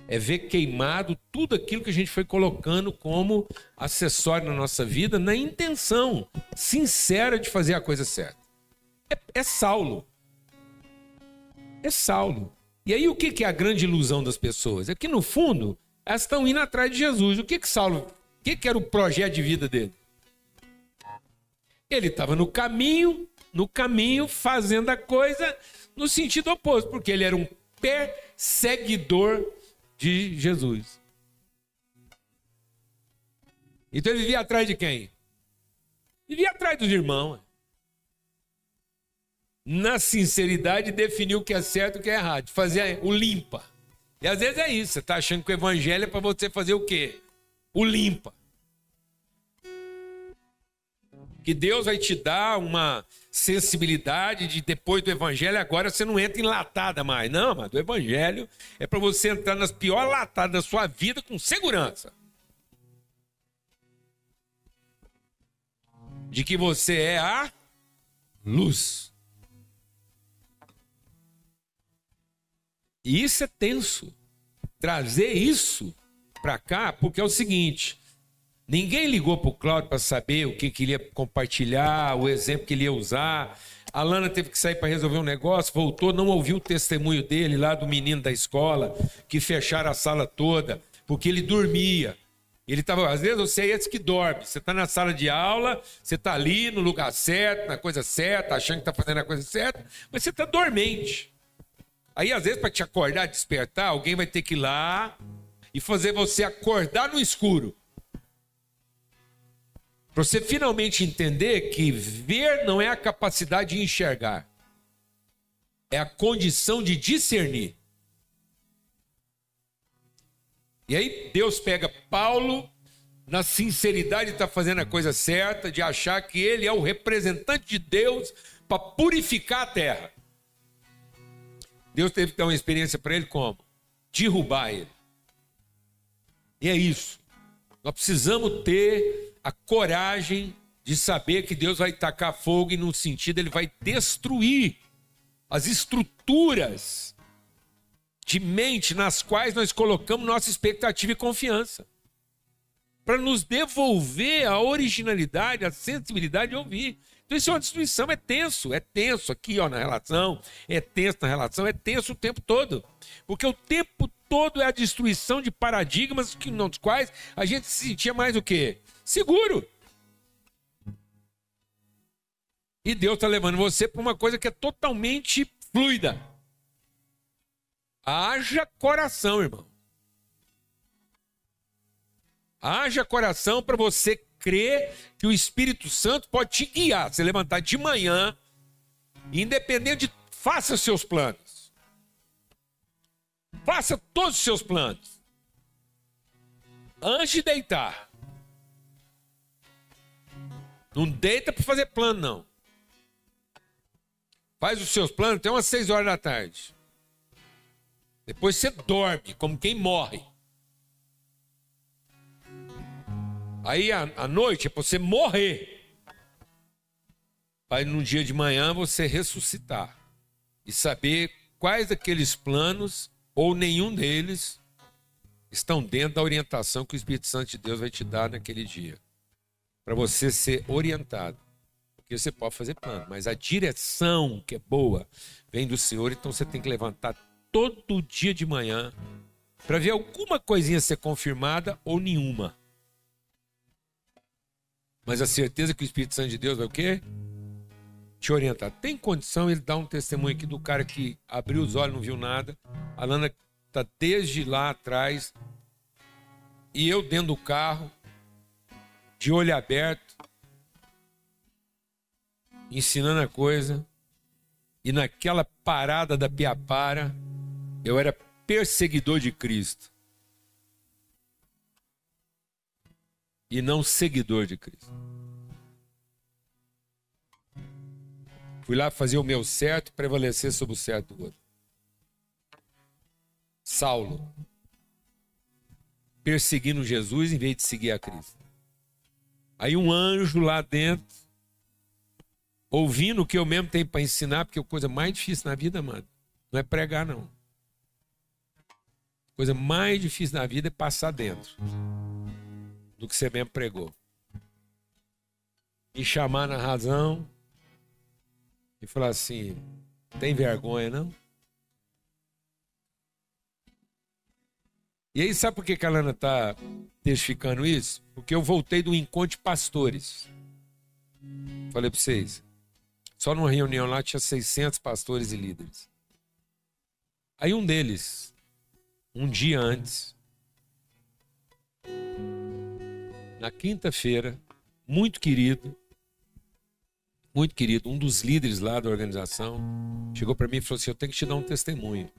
É ver queimado tudo aquilo que a gente foi colocando como acessório na nossa vida, na intenção sincera de fazer a coisa certa. É, é Saulo. É Saulo. E aí o que é a grande ilusão das pessoas? É que no fundo elas estão indo atrás de Jesus. O que que Saulo, o que que era o projeto de vida dele? Ele estava no caminho, no caminho fazendo a coisa no sentido oposto, porque ele era um perseguidor de Jesus. Então ele vivia atrás de quem? Vivia atrás dos irmãos. Na sinceridade, definiu o que é certo e o que é errado. Fazer o limpa. E às vezes é isso. Você está achando que o evangelho é para você fazer o quê? O limpa. Que Deus vai te dar uma sensibilidade de depois do evangelho, agora você não entra em latada mais. Não, mas do evangelho é para você entrar nas piores latadas da sua vida com segurança. De que você é a luz. E isso é tenso. Trazer isso para cá, porque é o seguinte: Ninguém ligou para o Cláudio para saber o que, que ele ia compartilhar, o exemplo que ele ia usar. A Lana teve que sair para resolver um negócio, voltou, não ouviu o testemunho dele lá do menino da escola, que fecharam a sala toda, porque ele dormia. Ele estava, às vezes você é esse que dorme. Você está na sala de aula, você está ali no lugar certo, na coisa certa, achando que está fazendo a coisa certa, mas você está dormente. Aí, às vezes, para te acordar, despertar, alguém vai ter que ir lá e fazer você acordar no escuro. Para você finalmente entender que ver não é a capacidade de enxergar, é a condição de discernir. E aí Deus pega Paulo na sinceridade de estar tá fazendo a coisa certa, de achar que ele é o representante de Deus para purificar a terra. Deus teve que dar uma experiência para ele como? Derrubar ele. E é isso. Nós precisamos ter a coragem de saber que Deus vai tacar fogo e, no sentido, ele vai destruir as estruturas de mente nas quais nós colocamos nossa expectativa e confiança. Para nos devolver a originalidade, a sensibilidade de ouvir. Então, isso é uma destruição, é tenso, é tenso aqui ó, na relação, é tenso na relação, é tenso o tempo todo. Porque o tempo todo é a destruição de paradigmas que, nos quais a gente se sentia mais o quê? Seguro. E Deus está levando você para uma coisa que é totalmente fluida. Haja coração, irmão. Haja coração para você crer que o Espírito Santo pode te guiar. Você levantar de manhã, independente de. Faça seus planos. Faça todos os seus planos. Antes de deitar, não deita para fazer plano, não. Faz os seus planos até umas 6 horas da tarde. Depois você dorme, como quem morre. Aí a, noite é para você morrer. Para no dia de manhã você ressuscitar. E saber quais daqueles planos, ou nenhum deles, estão dentro da orientação que o Espírito Santo de Deus vai te dar naquele dia para você ser orientado. Porque você pode fazer plano, mas a direção que é boa vem do Senhor, então você tem que levantar todo dia de manhã para ver alguma coisinha ser confirmada ou nenhuma. Mas a certeza que o Espírito Santo de Deus vai o quê? Te orientar. Tem condição ele dar um testemunho aqui do cara que abriu os olhos, não viu nada. A Lana tá desde lá atrás e eu dentro do carro, de olho aberto, ensinando a coisa. E naquela parada da Piapara, eu era perseguidor de Cristo. E não seguidor de Cristo. Fui lá fazer o meu certo prevalecer sobre o certo do outro. Saulo. Perseguindo Jesus em vez de seguir a Cristo. Aí um anjo lá dentro, ouvindo o que eu mesmo tenho para ensinar, porque a coisa mais difícil na vida, mano, não é pregar, não. A coisa mais difícil na vida é passar dentro do que você mesmo pregou. E chamar na razão e falar assim: tem vergonha, não? E aí, sabe por que a Lana está testificando isso? Porque eu voltei do encontro de pastores. Falei para vocês. Só numa reunião lá tinha 600 pastores e líderes. Aí um deles um dia antes, na quinta-feira, muito querido, muito querido, um dos líderes lá da organização, chegou para mim e falou assim: Eu tenho que te dar um testemunho.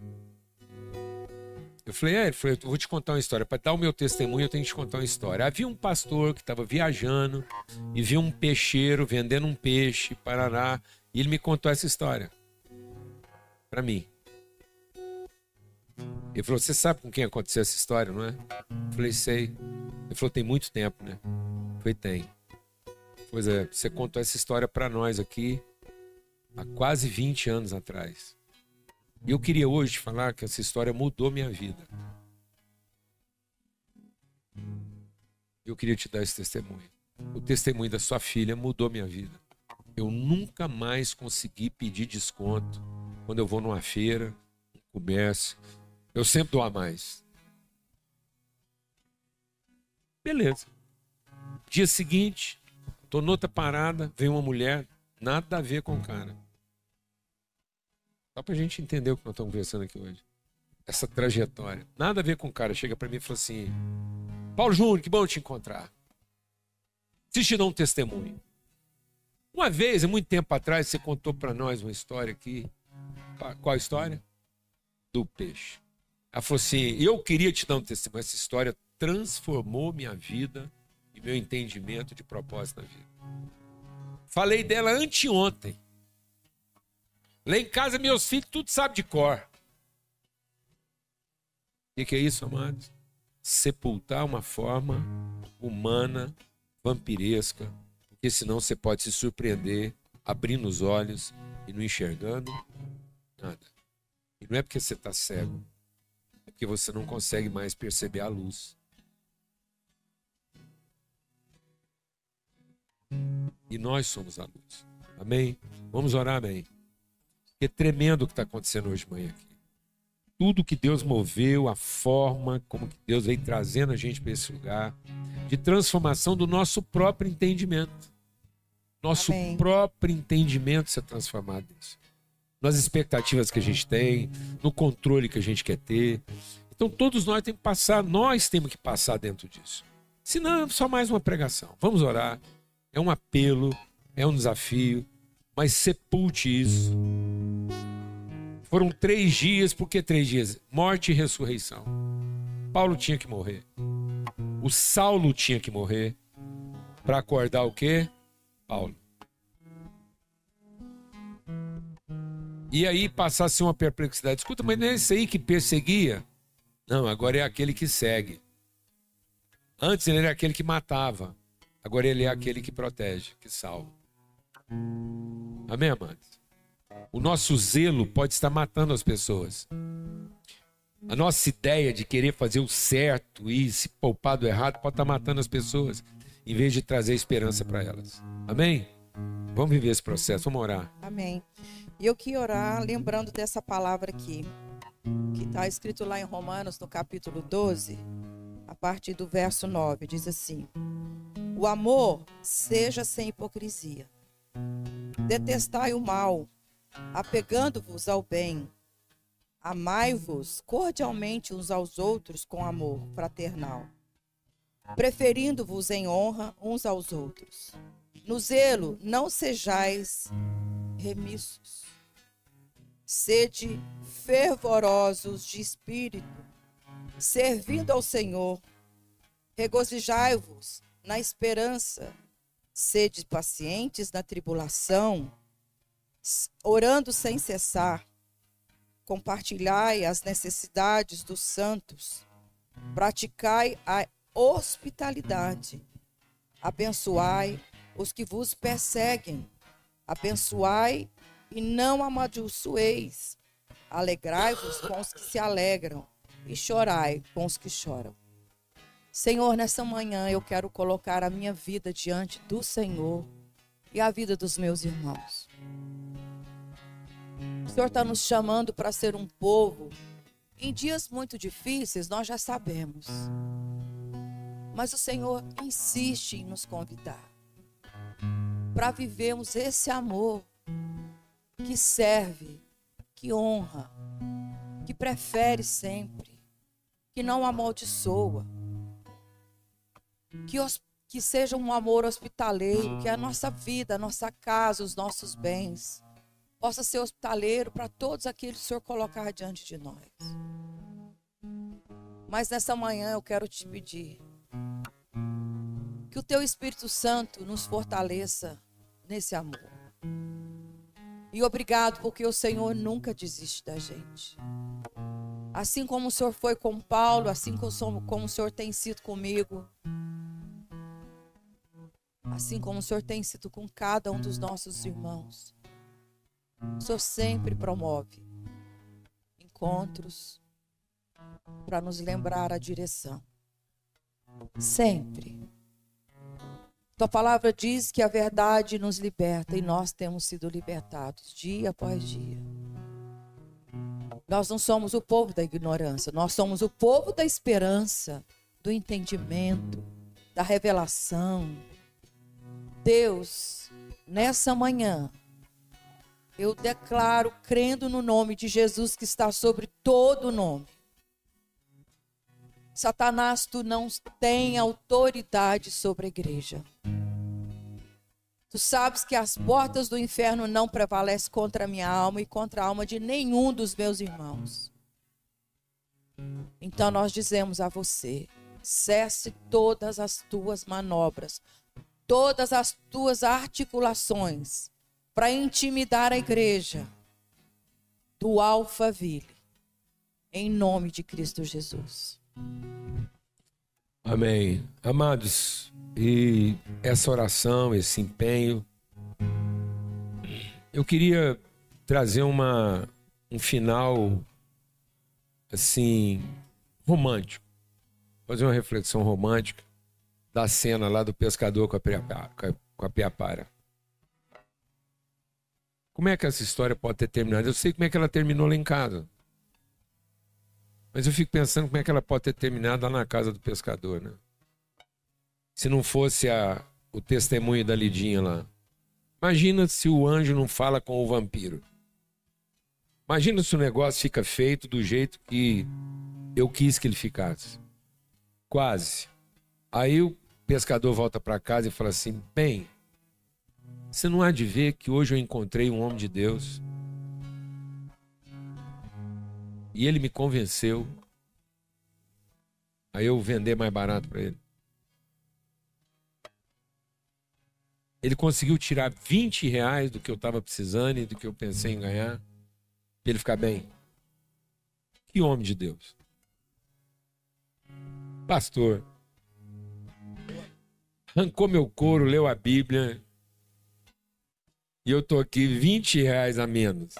Eu falei, é, ele falou, eu vou te contar uma história. Para dar o meu testemunho, eu tenho que te contar uma história. Havia um pastor que estava viajando e viu um peixeiro vendendo um peixe, Paraná, e ele me contou essa história. Para mim. Ele falou: Você sabe com quem aconteceu essa história, não é? Eu falei: Sei. Ele falou: Tem muito tempo, né? Falei: Tem. Pois é, você contou essa história para nós aqui há quase 20 anos atrás. E eu queria hoje falar que essa história mudou minha vida. Eu queria te dar esse testemunho. O testemunho da sua filha mudou minha vida. Eu nunca mais consegui pedir desconto quando eu vou numa feira, um comércio. Eu sempre dou a mais. Beleza. Dia seguinte, tô noutra parada, vem uma mulher, nada a ver com o cara. Só pra gente entender o que nós estamos conversando aqui hoje. Essa trajetória. Nada a ver com o cara. Chega para mim e fala assim: Paulo Júnior, que bom te encontrar. Te dar um testemunho. Uma vez, há muito tempo atrás, você contou para nós uma história aqui. Qual a história? Do peixe. Ela falou assim: Eu queria te dar um testemunho. Essa história transformou minha vida e meu entendimento de propósito na vida. Falei dela anteontem. Lá em casa, meus filhos tudo sabem de cor. O que, que é isso, amados? Sepultar uma forma humana, vampiresca, porque senão você pode se surpreender abrindo os olhos e não enxergando nada. E não é porque você está cego porque você não consegue mais perceber a luz. E nós somos a luz. Amém? Vamos orar, amém? Que tremendo o que está acontecendo hoje de manhã aqui. Tudo que Deus moveu, a forma como que Deus vem trazendo a gente para esse lugar, de transformação do nosso próprio entendimento. Nosso amém. próprio entendimento ser transformado nisso nas expectativas que a gente tem, no controle que a gente quer ter. Então todos nós temos que passar, nós temos que passar dentro disso. Senão é só mais uma pregação. Vamos orar. É um apelo, é um desafio, mas sepulte isso. Foram três dias, por que três dias? Morte e ressurreição. Paulo tinha que morrer. O Saulo tinha que morrer para acordar o quê? Paulo. E aí passasse uma perplexidade. Escuta, mas não é esse aí que perseguia? Não, agora é aquele que segue. Antes ele era aquele que matava. Agora ele é aquele que protege, que salva. Amém, amados? O nosso zelo pode estar matando as pessoas. A nossa ideia de querer fazer o certo e se poupar do errado pode estar matando as pessoas, em vez de trazer esperança para elas. Amém? Vamos viver esse processo, vamos orar. Amém. E eu queria orar lembrando dessa palavra aqui. que está escrito lá em Romanos, no capítulo 12, a partir do verso 9, diz assim: O amor seja sem hipocrisia. Detestai o mal, apegando-vos ao bem. Amai-vos cordialmente uns aos outros com amor fraternal, preferindo-vos em honra uns aos outros. No zelo, não sejais remissos. Sede fervorosos de espírito, servindo ao Senhor. Regozijai-vos na esperança. Sede pacientes na tribulação, orando sem cessar compartilhai as necessidades dos santos, praticai a hospitalidade, abençoai os que vos perseguem, abençoai e não amaldiçoeis, alegrai-vos com os que se alegram e chorai com os que choram. Senhor, nessa manhã eu quero colocar a minha vida diante do Senhor e a vida dos meus irmãos. O Senhor está nos chamando para ser um povo. Em dias muito difíceis, nós já sabemos. Mas o Senhor insiste em nos convidar para vivermos esse amor que serve, que honra, que prefere sempre, que não amaldiçoa, que, que seja um amor hospitaleiro, que a nossa vida, a nossa casa, os nossos bens possa ser hospitaleiro para todos aqueles que o Senhor colocar diante de nós. Mas nessa manhã eu quero te pedir que o teu Espírito Santo nos fortaleça nesse amor. E obrigado porque o Senhor nunca desiste da gente. Assim como o Senhor foi com Paulo, assim como o Senhor tem sido comigo, assim como o Senhor tem sido com cada um dos nossos irmãos. O Senhor sempre promove encontros para nos lembrar a direção. Sempre. Tua palavra diz que a verdade nos liberta e nós temos sido libertados dia após dia. Nós não somos o povo da ignorância, nós somos o povo da esperança, do entendimento, da revelação. Deus, nessa manhã, eu declaro, crendo no nome de Jesus que está sobre todo nome. Satanás, tu não tem autoridade sobre a igreja. Tu sabes que as portas do inferno não prevalecem contra a minha alma e contra a alma de nenhum dos meus irmãos. Então nós dizemos a você: cesse todas as tuas manobras, todas as tuas articulações para intimidar a igreja do Alphaville, em nome de Cristo Jesus. Amém. Amados, e essa oração, esse empenho, eu queria trazer uma, um final assim romântico, fazer uma reflexão romântica da cena lá do pescador com a, com a piapara. Como é que essa história pode ter terminado? Eu sei como é que ela terminou lá em casa. Mas eu fico pensando como é que ela pode ter terminado lá na casa do pescador, né? Se não fosse a, o testemunho da Lidinha lá. Imagina se o anjo não fala com o vampiro. Imagina se o negócio fica feito do jeito que eu quis que ele ficasse. Quase. Aí o pescador volta para casa e fala assim: bem, você não há de ver que hoje eu encontrei um homem de Deus. E ele me convenceu a eu vender mais barato para ele. Ele conseguiu tirar 20 reais do que eu estava precisando e do que eu pensei em ganhar, para ele ficar bem. Que homem de Deus. Pastor. Arrancou meu couro, leu a Bíblia, e eu tô aqui 20 reais a menos.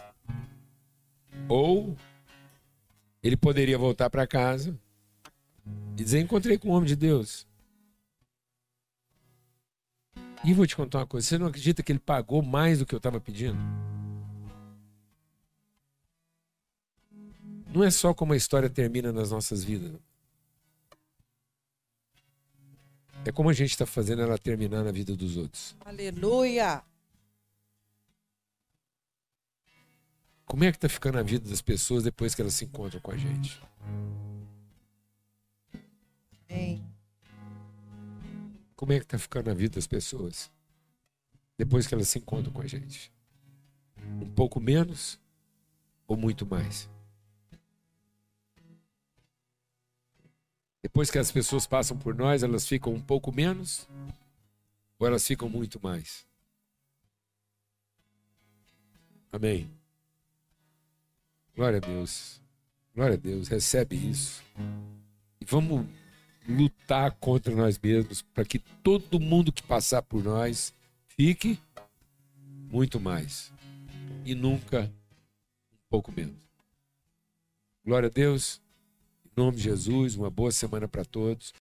Ou ele poderia voltar para casa e dizer: Encontrei com o homem de Deus. E vou te contar uma coisa: você não acredita que ele pagou mais do que eu estava pedindo? não é só como a história termina nas nossas vidas. É como a gente está fazendo ela terminar na vida dos outros. Aleluia. Como é que está ficando a vida das pessoas depois que elas se encontram com a gente? Amém. Como é que está ficando a vida das pessoas depois que elas se encontram com a gente? Um pouco menos ou muito mais? Depois que as pessoas passam por nós, elas ficam um pouco menos ou elas ficam muito mais? Amém. Glória a Deus. Glória a Deus. Recebe isso. E vamos lutar contra nós mesmos para que todo mundo que passar por nós fique muito mais e nunca um pouco menos. Glória a Deus. Nome de Jesus, uma boa semana para todos.